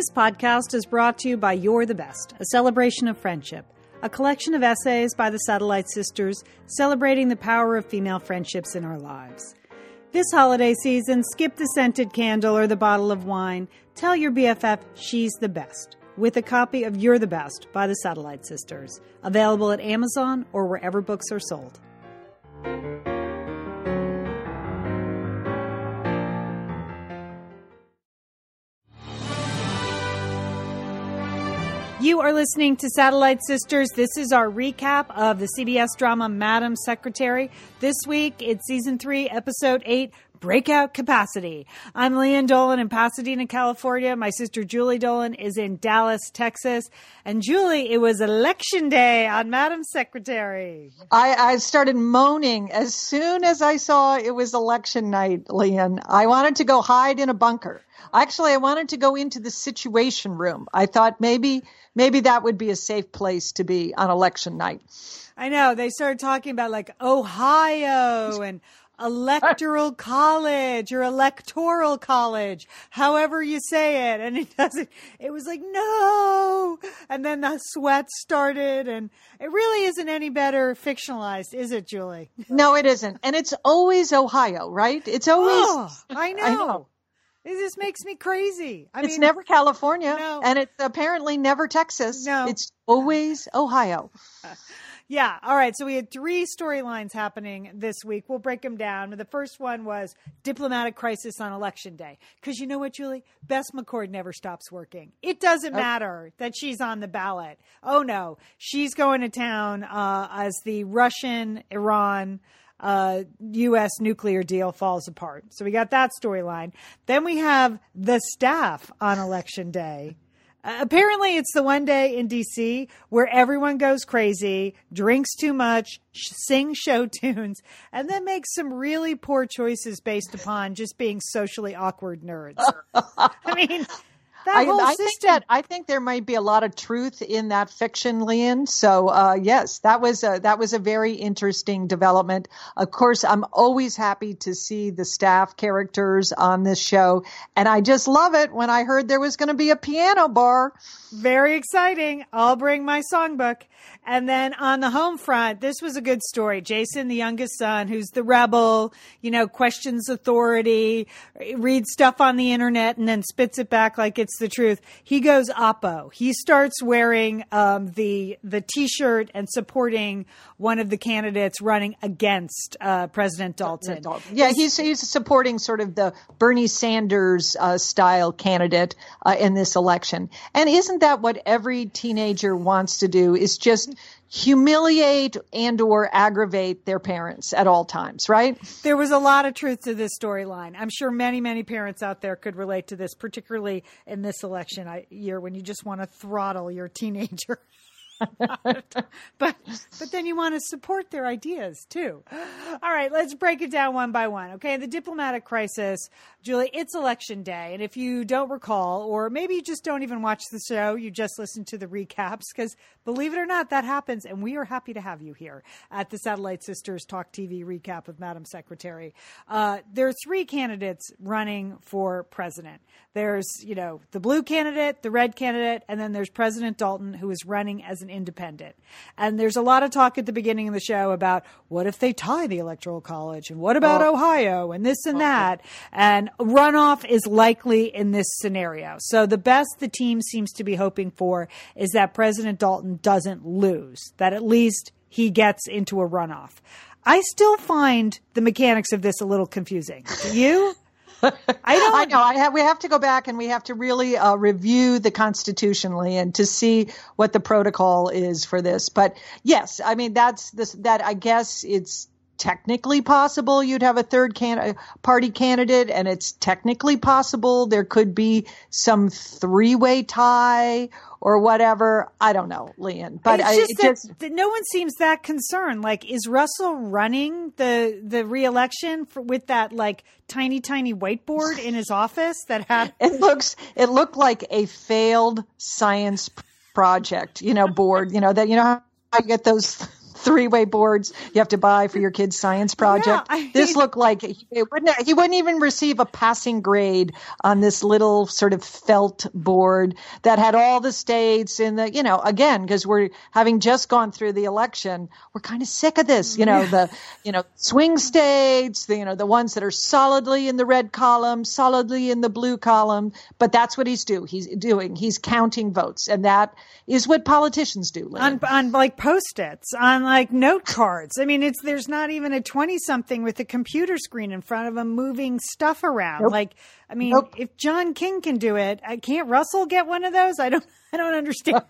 This podcast is brought to you by You're the Best, a celebration of friendship, a collection of essays by the Satellite Sisters celebrating the power of female friendships in our lives. This holiday season, skip the scented candle or the bottle of wine. Tell your BFF she's the best with a copy of You're the Best by the Satellite Sisters, available at Amazon or wherever books are sold. You are listening to Satellite Sisters. This is our recap of the CBS drama Madam Secretary. This week, it's season three, episode eight, Breakout Capacity. I'm Lian Dolan in Pasadena, California. My sister Julie Dolan is in Dallas, Texas. And Julie, it was election day on Madam Secretary. I, I started moaning as soon as I saw it was election night, Lian. I wanted to go hide in a bunker. Actually, I wanted to go into the situation room. I thought maybe maybe that would be a safe place to be on election night. I know. They started talking about like Ohio and electoral college or electoral college, however you say it. And it doesn't, it was like, no. And then the sweat started and it really isn't any better fictionalized, is it, Julie? No, it isn't. And it's always Ohio, right? It's always. Oh, I know. I know. It just makes me crazy. I it's mean, never California, no. and it's apparently never Texas. No, it's always Ohio. Yeah. All right. So we had three storylines happening this week. We'll break them down. The first one was diplomatic crisis on election day. Because you know what, Julie? Bess McCord never stops working. It doesn't matter that she's on the ballot. Oh, no. She's going to town uh, as the Russian Iran uh, U.S. nuclear deal falls apart. So we got that storyline. Then we have the staff on election day. Apparently, it's the one day in DC where everyone goes crazy, drinks too much, sh- sing show tunes, and then makes some really poor choices based upon just being socially awkward nerds. I mean, that I, whole I system. think that I think there might be a lot of truth in that fiction, Lian. So uh, yes, that was a, that was a very interesting development. Of course, I'm always happy to see the staff characters on this show, and I just love it when I heard there was going to be a piano bar. Very exciting. I'll bring my songbook. And then on the home front, this was a good story. Jason, the youngest son, who's the rebel, you know, questions authority, reads stuff on the internet and then spits it back like it's the truth. He goes oppo. He starts wearing um, the the t-shirt and supporting one of the candidates running against uh, President Dalton. Yeah, he's he's supporting sort of the Bernie Sanders uh, style candidate uh, in this election. And isn't that what every teenager wants to do? Is just humiliate and or aggravate their parents at all times, right? There was a lot of truth to this storyline. I'm sure many, many parents out there could relate to this, particularly in this election uh, year when you just want to throttle your teenager. but but then you want to support their ideas too. All right, let's break it down one by one. Okay, the diplomatic crisis, Julie. It's election day, and if you don't recall, or maybe you just don't even watch the show, you just listen to the recaps because believe it or not, that happens, and we are happy to have you here at the Satellite Sisters Talk TV recap of Madam Secretary. Uh, there are three candidates running for president. There's you know the blue candidate, the red candidate, and then there's President Dalton who is running as an independent. And there's a lot of talk at the beginning of the show about what if they tie the electoral college and what about oh. Ohio and this and oh. that. And runoff is likely in this scenario. So the best the team seems to be hoping for is that President Dalton doesn't lose, that at least he gets into a runoff. I still find the mechanics of this a little confusing. Do you? I don't. I know. I have, we have to go back and we have to really uh, review the constitutionally and to see what the protocol is for this. But yes, I mean that's this. That I guess it's technically possible you'd have a third can- party candidate and it's technically possible there could be some three-way tie or whatever i don't know Lian. but it's just, I, it just that no one seems that concerned like is russell running the the reelection for, with that like tiny tiny whiteboard in his office that had it looks it looked like a failed science project you know board you know that you know how I get those three way boards you have to buy for your kid's science project. Yeah, this looked like he wouldn't, he wouldn't even receive a passing grade on this little sort of felt board that had all the states in the, you know, again, because we're having just gone through the election, we're kind of sick of this, you know, mm-hmm. the, you know, swing states, the, you know, the ones that are solidly in the red column, solidly in the blue column. But that's what he's do. He's doing. He's counting votes, and that is what politicians do. On, on like post-its, on like note cards. I mean, it's there's not even a twenty-something with a computer screen in front of them moving stuff around. Nope. Like, I mean, nope. if John King can do it, I can't Russell get one of those? I don't. I don't understand.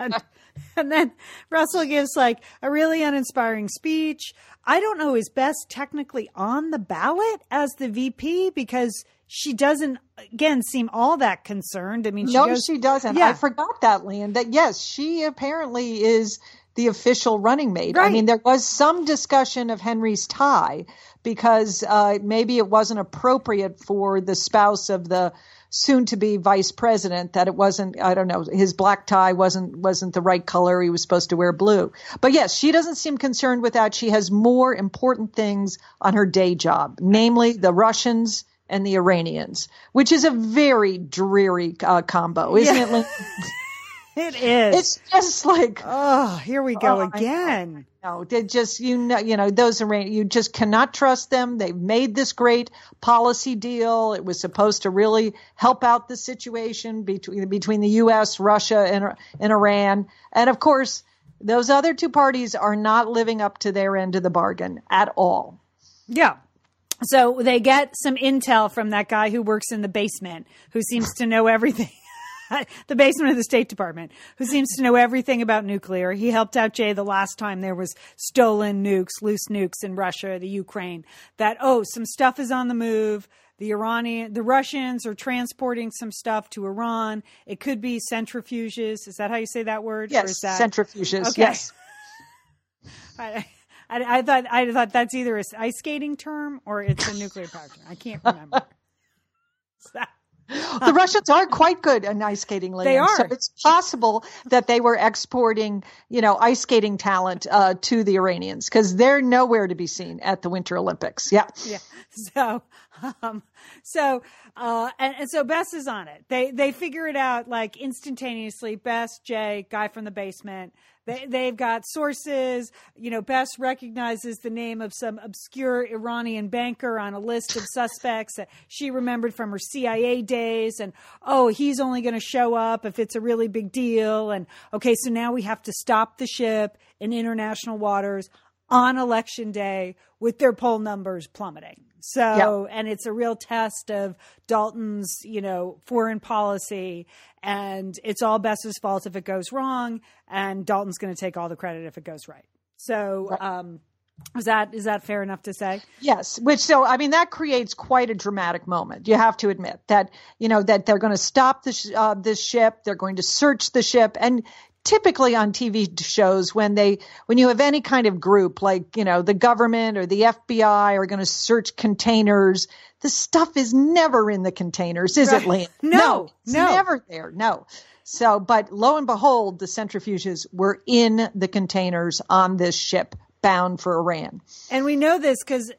and then Russell gives like a really uninspiring speech. I don't know, is Bess technically on the ballot as the VP because she doesn't again seem all that concerned. I mean, she no, goes, she doesn't. Yeah. I forgot that, Lian. That yes, she apparently is the official running mate. Right. I mean, there was some discussion of Henry's tie because uh, maybe it wasn't appropriate for the spouse of the soon to be vice president that it wasn't I don't know his black tie wasn't wasn't the right color he was supposed to wear blue but yes she doesn't seem concerned with that she has more important things on her day job namely the Russians and the Iranians which is a very dreary uh, combo isn't yeah. it It is. It's just like oh, here we go oh, again. No, they just you know you know those are you just cannot trust them. They've made this great policy deal. It was supposed to really help out the situation between between the U.S., Russia, and and Iran, and of course those other two parties are not living up to their end of the bargain at all. Yeah. So they get some intel from that guy who works in the basement, who seems to know everything. the basement of the State Department, who seems to know everything about nuclear. He helped out Jay the last time there was stolen nukes, loose nukes in Russia, the Ukraine. That oh, some stuff is on the move. The Iranian, the Russians are transporting some stuff to Iran. It could be centrifuges. Is that how you say that word? Yes, that... centrifuges. Okay. Yes. I, I, I, thought I thought that's either a ice skating term or it's a nuclear power term. I can't remember. the Russians are quite good at ice skating. They are. So it's possible that they were exporting, you know, ice skating talent uh, to the Iranians because they're nowhere to be seen at the Winter Olympics. Yeah. Yeah. So, um, so, uh, and, and so Bess is on it. They they figure it out like instantaneously. Bess, Jay, guy from the basement. They, they've got sources. You know, Bess recognizes the name of some obscure Iranian banker on a list of suspects that she remembered from her CIA days. And, oh, he's only going to show up if it's a really big deal. And, okay, so now we have to stop the ship in international waters on election day with their poll numbers plummeting. So, and it's a real test of Dalton's, you know, foreign policy. And it's all Bess's fault if it goes wrong. And Dalton's going to take all the credit if it goes right. So, right. um, is that is that fair enough to say? Yes. Which so I mean that creates quite a dramatic moment. You have to admit that you know that they're going to stop this uh, this ship. They're going to search the ship, and typically on TV shows when they when you have any kind of group like you know the government or the FBI are going to search containers the stuff is never in the containers is right. it Lian? no no it's no. never there no so but lo and behold the centrifuges were in the containers on this ship bound for Iran and we know this cuz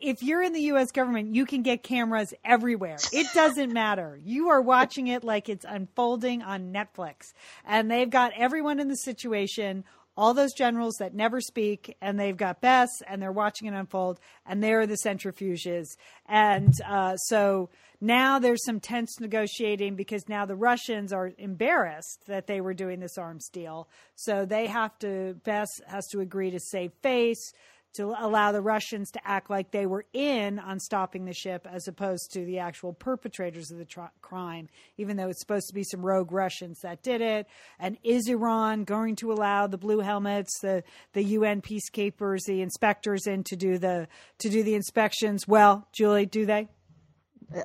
if you're in the U.S. government, you can get cameras everywhere. It doesn't matter. You are watching it like it's unfolding on Netflix. And they've got everyone in the situation, all those generals that never speak, and they've got Bess, and they're watching it unfold, and they're the centrifuges. And uh, so now there's some tense negotiating because now the Russians are embarrassed that they were doing this arms deal. So they have to, Bess has to agree to save face to allow the Russians to act like they were in on stopping the ship as opposed to the actual perpetrators of the tr- crime, even though it's supposed to be some rogue Russians that did it. And is Iran going to allow the blue helmets, the, the UN peacekeepers, the inspectors in to do the to do the inspections? Well, Julie, do they?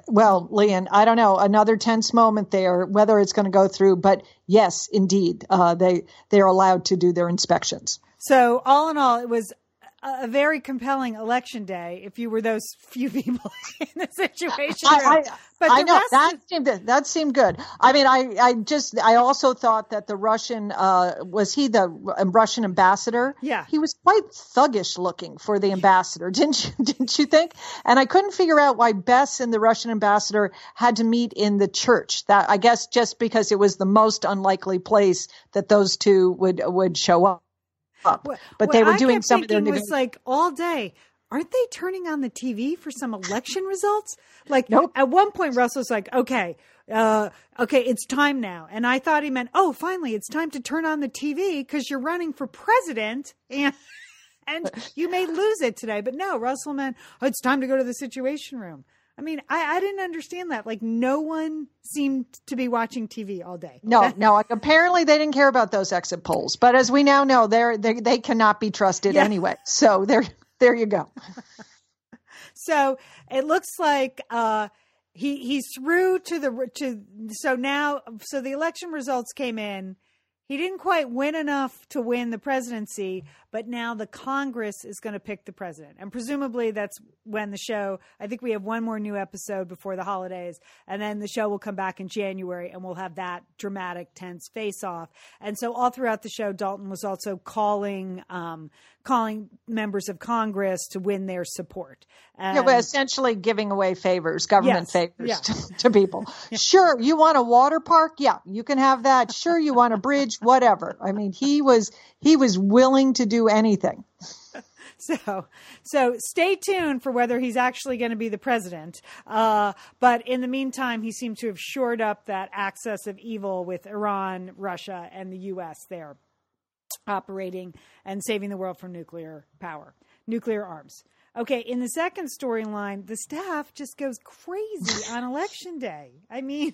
Well, Lian, I don't know. Another tense moment there, whether it's going to go through, but yes, indeed, uh, they they are allowed to do their inspections. So all in all, it was a very compelling election day if you were those few people in the situation. I, I, but I know that seemed that seemed good. I mean, I I just I also thought that the Russian uh, was he the Russian ambassador? Yeah, he was quite thuggish looking for the ambassador, didn't you? Didn't you think? And I couldn't figure out why Bess and the Russian ambassador had to meet in the church. That I guess just because it was the most unlikely place that those two would would show up. But what they were doing something. their was like all day aren't they turning on the TV for some election results? Like nope. at one point, Russell's like, okay, uh, okay, it's time now. And I thought he meant, oh, finally, it's time to turn on the TV because you're running for president and. And you may lose it today, but no, Russell meant, oh, it's time to go to the situation room. I mean, I, I didn't understand that. Like, no one seemed to be watching TV all day. No, no. Apparently, they didn't care about those exit polls. But as we now know, they're, they they cannot be trusted yeah. anyway. So they're there you go. so it looks like uh, he he's through to the to so now so the election results came in. He didn't quite win enough to win the presidency, but now the Congress is going to pick the president. And presumably that's when the show, I think we have one more new episode before the holidays, and then the show will come back in January and we'll have that dramatic, tense face off. And so all throughout the show, Dalton was also calling um, calling members of Congress to win their support. And, yeah, but essentially giving away favors, government yes, favors yeah. to, to, people. Sure, you want a water park? Yeah, you can have that. Sure, you want a bridge? Whatever. I mean, he was he was willing to do anything. So, so stay tuned for whether he's actually going to be the president. Uh, but in the meantime, he seemed to have shored up that axis of evil with Iran, Russia, and the U.S. there operating and saving the world from nuclear power, nuclear arms. Okay, in the second storyline, the staff just goes crazy on election day. I mean,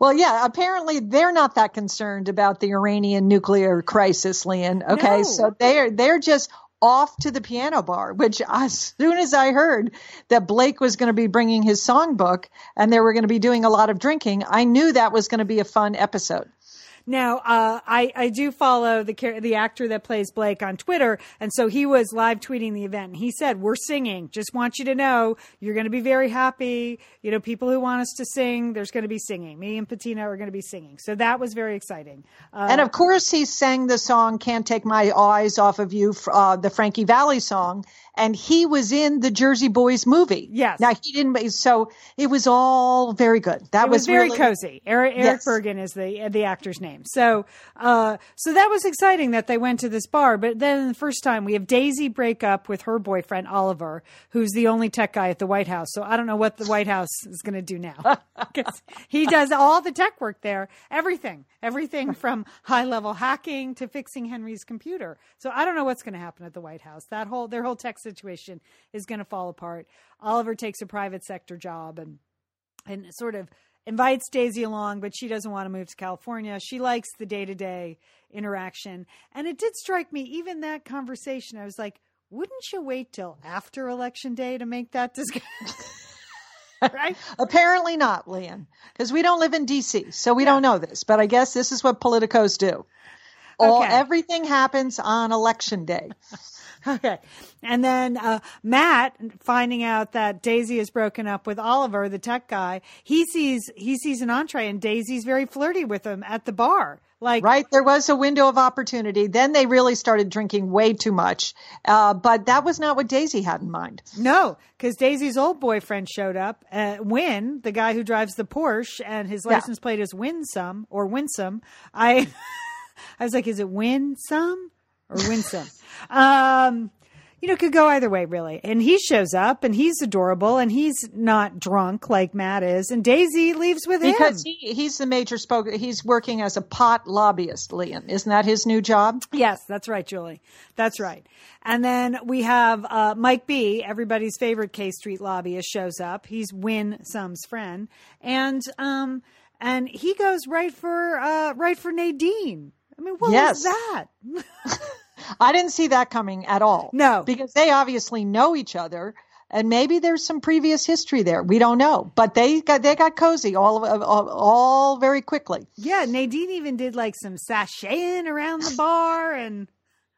well, yeah, apparently they're not that concerned about the Iranian nuclear crisis, Lian. Okay, no. so they're they're just off to the piano bar, which as soon as I heard that Blake was going to be bringing his songbook and they were going to be doing a lot of drinking, I knew that was going to be a fun episode. Now, uh, I, I do follow the the actor that plays Blake on Twitter, and so he was live tweeting the event. And he said, "We're singing. Just want you to know, you're going to be very happy. You know, people who want us to sing, there's going to be singing. Me and Patina are going to be singing. So that was very exciting. Uh, and of course, he sang the song "Can't Take My Eyes Off of You," uh, the Frankie Valli song, and he was in the Jersey Boys movie. Yes. Now he didn't. So it was all very good. That it was, was very really, cozy. Erich, Erich yes. Bergen is the the actor's name. So uh, so that was exciting that they went to this bar. But then the first time we have Daisy break up with her boyfriend Oliver, who's the only tech guy at the White House. So I don't know what the White House is going to do now because he does all the tech work there, everything, everything from high level hacking to fixing Henry's computer. So I don't know what's going to happen at the White House. That whole their whole tech situation is going to fall apart. Oliver takes a private sector job and and sort of invites Daisy along, but she doesn't want to move to California. She likes the day to day interaction. And it did strike me, even that conversation, I was like, wouldn't you wait till after election day to make that discussion? right? Apparently not, Lian, because we don't live in D.C., so we yeah. don't know this. But I guess this is what politicos do. All okay. everything happens on election day. Okay. And then uh, Matt finding out that Daisy is broken up with Oliver, the tech guy, he sees he sees an entree and Daisy's very flirty with him at the bar. Like right, there was a window of opportunity. Then they really started drinking way too much, uh, but that was not what Daisy had in mind. No, because Daisy's old boyfriend showed up. Uh, Win, the guy who drives the Porsche, and his license yeah. plate is Winsome or Winsome. I, I was like, is it Winsome or Winsome? Um, you know, could go either way, really. And he shows up and he's adorable and he's not drunk like Matt is. And Daisy leaves with because him. Because he, he's the major spoke. He's working as a pot lobbyist, Lian. Isn't that his new job? Yes, that's right, Julie. That's right. And then we have uh, Mike B., everybody's favorite K Street lobbyist, shows up. He's Win Sum's friend. And, um, and he goes right for, uh, right for Nadine. I mean, what yes. was that? I didn't see that coming at all. No. Because they obviously know each other and maybe there's some previous history there. We don't know, but they got they got cozy all all, all very quickly. Yeah, Nadine even did like some sashaying around the bar, and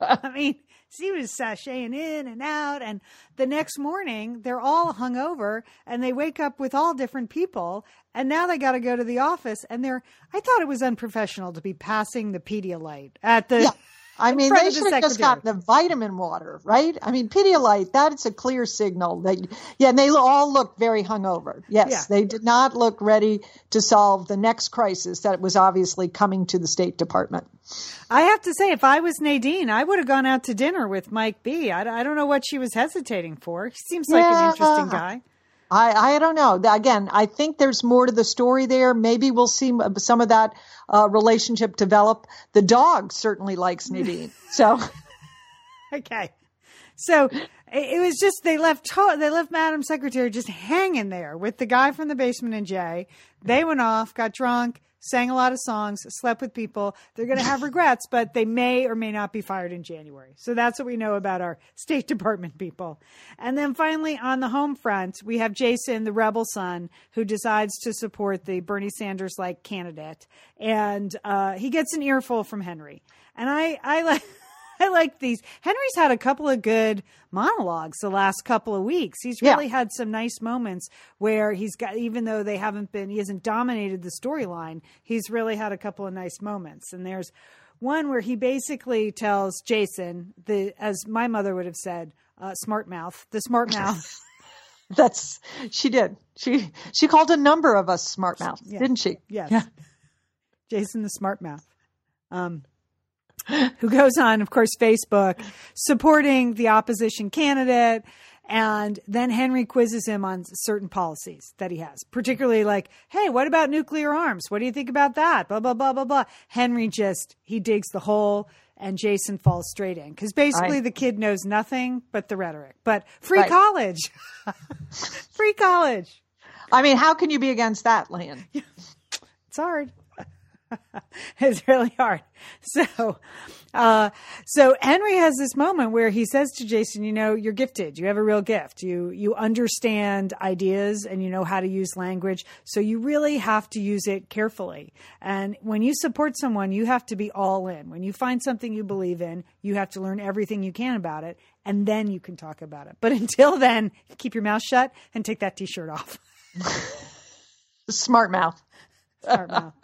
I mean, he was sashaying in and out. And the next morning, they're all hungover and they wake up with all different people. And now they got to go to the office. And they're, I thought it was unprofessional to be passing the Pedialyte at the. Yeah. I mean, they should have just got the vitamin water, right? I mean, Pedialyte, that's a clear signal that, yeah, and they all looked very hungover. Yes, yeah. they did not look ready to solve the next crisis that was obviously coming to the State Department. I have to say, if I was Nadine, I would have gone out to dinner with Mike B. I, I don't know what she was hesitating for. He seems like yeah, an interesting guy. I, I don't know. Again, I think there's more to the story there. Maybe we'll see some of that uh, relationship develop. The dog certainly likes Nadine. So, okay. So it was just they left they left Madam Secretary just hanging there with the guy from the basement and Jay. They went off, got drunk, sang a lot of songs, slept with people. They're going to have regrets, but they may or may not be fired in January. So that's what we know about our State Department people. And then finally, on the home front, we have Jason, the rebel son, who decides to support the Bernie Sanders like candidate. And uh, he gets an earful from Henry. And I, I like. I like these. Henry's had a couple of good monologues the last couple of weeks. He's really yeah. had some nice moments where he's got, even though they haven't been, he hasn't dominated the storyline, he's really had a couple of nice moments. And there's one where he basically tells Jason, the as my mother would have said, uh, smart mouth, the smart mouth. That's she did. She she called a number of us smart mouth, yeah. didn't she? Yes. Yeah. Jason the smart mouth. Um, who goes on, of course, Facebook supporting the opposition candidate. And then Henry quizzes him on certain policies that he has, particularly like, hey, what about nuclear arms? What do you think about that? Blah, blah, blah, blah, blah. Henry just, he digs the hole and Jason falls straight in because basically right. the kid knows nothing but the rhetoric. But free right. college, free college. I mean, how can you be against that, Lian? it's hard. it's really hard. So, uh, so Henry has this moment where he says to Jason, you know, you're gifted. You have a real gift. You, you understand ideas and you know how to use language. So you really have to use it carefully. And when you support someone, you have to be all in. When you find something you believe in, you have to learn everything you can about it and then you can talk about it. But until then, keep your mouth shut and take that t-shirt off. Smart mouth. Smart mouth.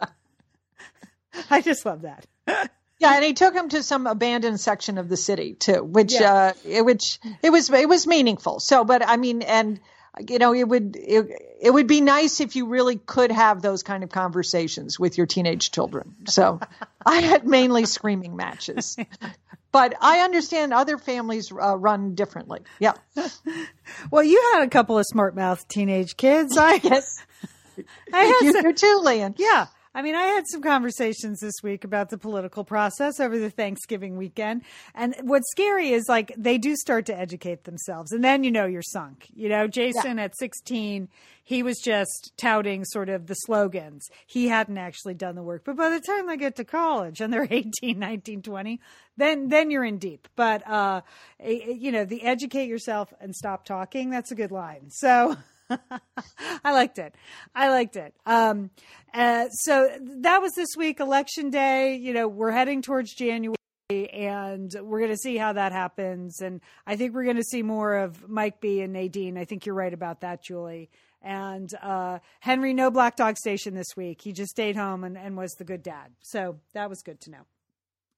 I just love that. yeah, and he took him to some abandoned section of the city too, which yeah. uh, which it was it was meaningful. So, but I mean, and you know, it would it, it would be nice if you really could have those kind of conversations with your teenage children. So, I had mainly screaming matches. But I understand other families uh, run differently. Yeah. Well, you had a couple of smart mouth teenage kids. I yes. I had you some, too, Lian. Yeah. I mean, I had some conversations this week about the political process over the Thanksgiving weekend. And what's scary is like they do start to educate themselves. And then you know you're sunk. You know, Jason yeah. at 16, he was just touting sort of the slogans. He hadn't actually done the work. But by the time they get to college and they're 18, 19, 20, then then you're in deep. But uh you know, the educate yourself and stop talking, that's a good line. So I liked it. I liked it. Um, uh, so that was this week, election day. You know, we're heading towards January and we're going to see how that happens. And I think we're going to see more of Mike B and Nadine. I think you're right about that, Julie. And uh, Henry, no black dog station this week. He just stayed home and, and was the good dad. So that was good to know.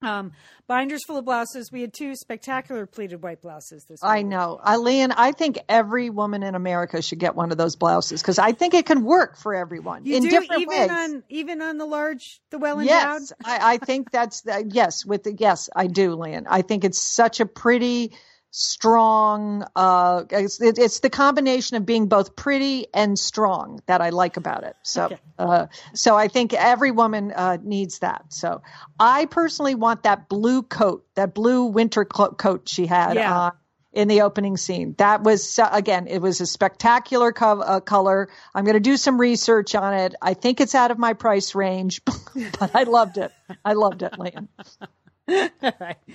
Um, binders full of blouses. We had two spectacular pleated white blouses this week. I know. Eileen, I think every woman in America should get one of those blouses because I think it can work for everyone you in do, different even ways. On, even on the large, the well endowed? Yes, I, I, think that's, the, yes, with the, yes, I do, Lian. I think it's such a pretty, strong. Uh, it's, it's, the combination of being both pretty and strong that I like about it. So, okay. uh, so I think every woman uh, needs that. So, I personally want that blue coat, that blue winter clo- coat she had yeah. Uh, in the opening scene. That was again, it was a spectacular co- uh, color. I'm going to do some research on it. I think it's out of my price range, but I loved it. I loved it, Lian.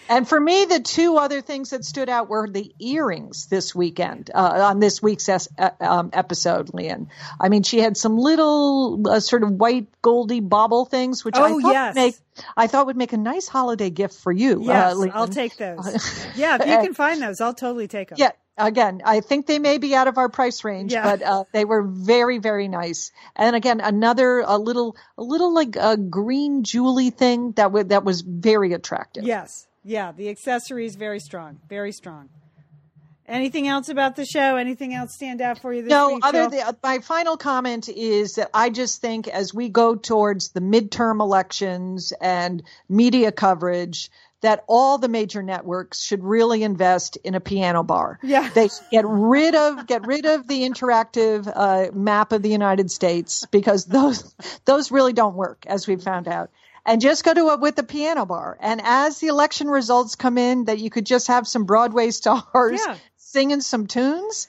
And for me, the two other things that stood out were the earrings this weekend uh, on this week's es- uh, um, episode, Lian. I mean, she had some little uh, sort of white goldy bauble things, which oh, I thought yes. would make I thought would make a nice holiday gift for you. Yes, uh, I'll take those. yeah, if you can find those, I'll totally take them. Yeah, again, I think they may be out of our price range, Yeah. but uh, they were very, very nice. And again, another a little, a little like a green jewelry thing that w- that was very attractive. Yes. Yeah. The accessories very strong. Very strong. Anything else about the show? Anything else stand out for you this No, week? other than uh, my final comment is that I just think as we go towards the midterm elections and media coverage, that all the major networks should really invest in a piano bar. Yeah. they get rid of get rid of the interactive uh, map of the United States because those those really don't work, as we've found out. And just go to it with the piano bar. And as the election results come in, that you could just have some Broadway stars Yeah. singing some tunes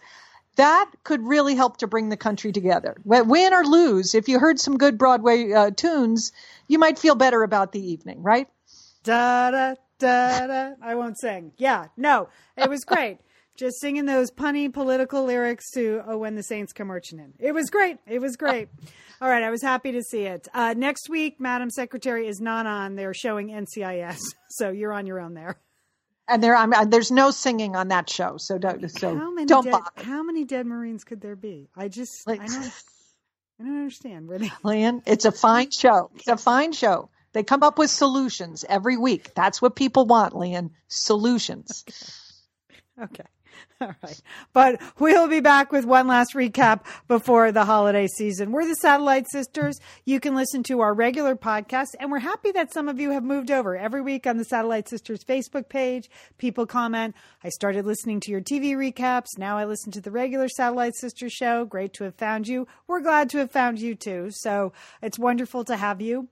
that could really help to bring the country together. Win or lose, if you heard some good Broadway uh, tunes, you might feel better about the evening, right? Da da da da. I won't sing. Yeah, no, it was great. Just singing those punny political lyrics to "Oh, when the Saints come marching in." It was great. It was great. All right, I was happy to see it. Uh, next week, Madam Secretary is not on. They're showing NCIS, so you're on your own there. And there, I'm, there's no singing on that show, so don't, so How many don't dead, bother. How many dead Marines could there be? I just, Like- I don't, I don't understand. Really? Lynn, it's a fine show. It's a fine show. They come up with solutions every week. That's what people want, Lynn. Solutions. Okay. All right. But we'll be back with one last recap before the holiday season. We're the Satellite Sisters. You can listen to our regular podcast, and we're happy that some of you have moved over. Every week on the Satellite Sisters Facebook page, people comment, I started listening to your TV recaps. Now I listen to the regular Satellite Sisters show. Great to have found you. We're glad to have found you too. So it's wonderful to have you.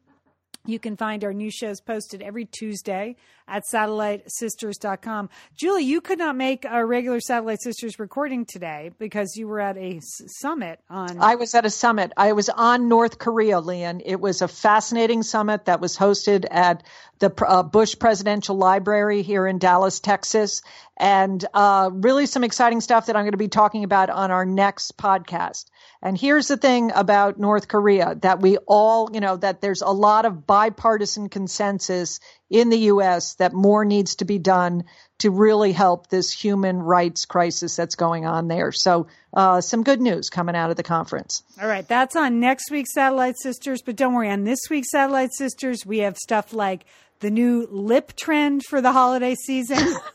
You can find our new shows posted every Tuesday at satellitesisters.com. Julie, you could not make our regular Satellite Sisters recording today because you were at a summit on. I was at a summit. I was on North Korea, Lian. It was a fascinating summit that was hosted at the uh, Bush Presidential Library here in Dallas, Texas, and uh, really some exciting stuff that I'm going to be talking about on our next podcast. And here's the thing about North Korea that we all, you know, that there's a lot of bipartisan consensus in the U.S. that more needs to be done to really help this human rights crisis that's going on there. So, uh, some good news coming out of the conference. All right, that's on next week's Satellite Sisters. But don't worry, on this week's Satellite Sisters, we have stuff like the new lip trend for the holiday season.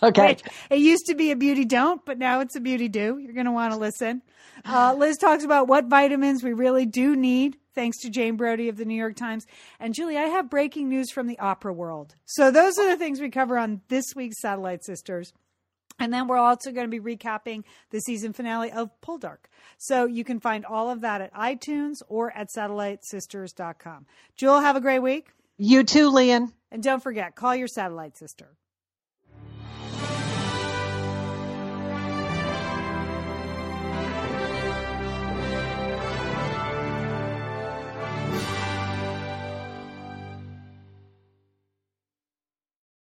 Okay. Which it used to be a beauty don't, but now it's a beauty do. You're going to want to listen. Uh, Liz talks about what vitamins we really do need, thanks to Jane Brody of the New York Times. And Julie, I have breaking news from the opera world. So those are the things we cover on this week's Satellite Sisters. And then we're also going to be recapping the season finale of Poldark. So you can find all of that at iTunes or at satellitesisters.com. Jewel, have a great week. You too, Lian. And don't forget, call your satellite sister.